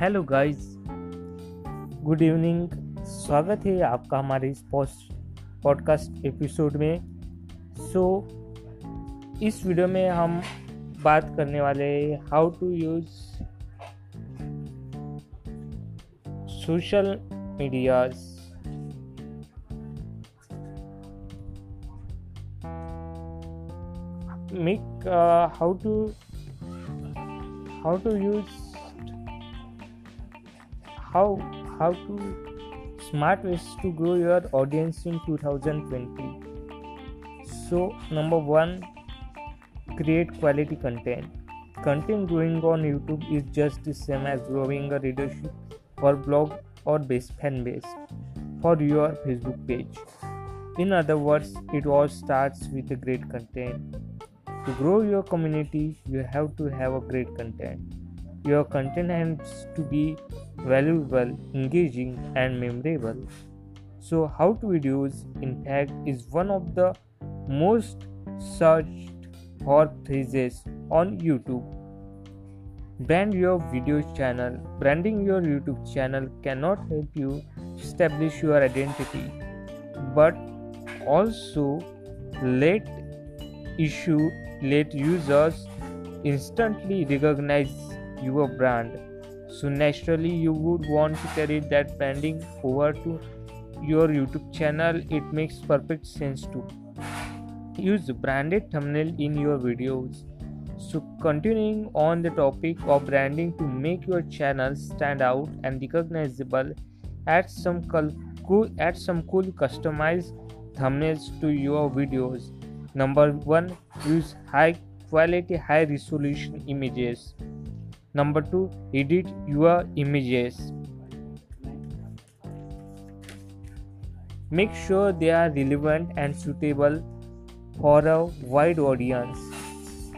Hello guys good evening स्वागत है आपका हमारे इस पॉडकास्ट एपिसोड में। सो so, इस वीडियो में हम बात करने वाले how to use social medias uh, how to how to use how how to smart ways to grow your audience in 2020 so number one create quality content. Content growing on youtube is just the same as growing a readership or blog or base fan base for your facebook page. In other words it all starts with a great content. To grow your community you have to have a great content. Your content has to be valuable, engaging, and memorable. So, how to videos, in fact, is one of the most searched for phrases on YouTube. Brand your video channel. Branding your YouTube channel cannot help you establish your identity, but also let issue let users instantly recognize your brand so naturally you would want to carry that branding over to your youtube channel. It makes perfect sense to use branded thumbnail in your videos. So continuing on the topic of branding to make your channel stand out and recognizable add some cool add some cool customized thumbnails to your videos. Number 1 use high quality high resolution images Number 2. Edit your images. Make sure they are relevant and suitable for a wide audience.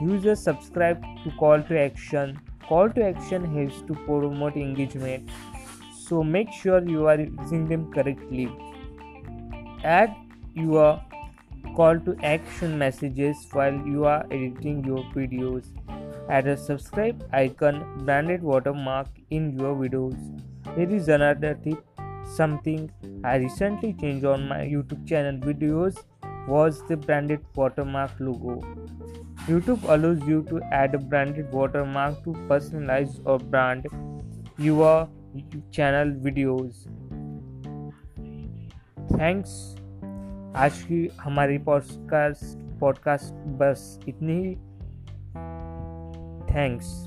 Users subscribe to call to action. Call to action helps to promote engagement. So make sure you are using them correctly. Add your call to action messages while you are editing your videos add a subscribe icon branded watermark in your videos here is another tip something i recently changed on my youtube channel videos was the branded watermark logo youtube allows you to add a branded watermark to personalize or brand your channel videos thanks आज की हमारी podcast podcast बस इतनी ही Thanks.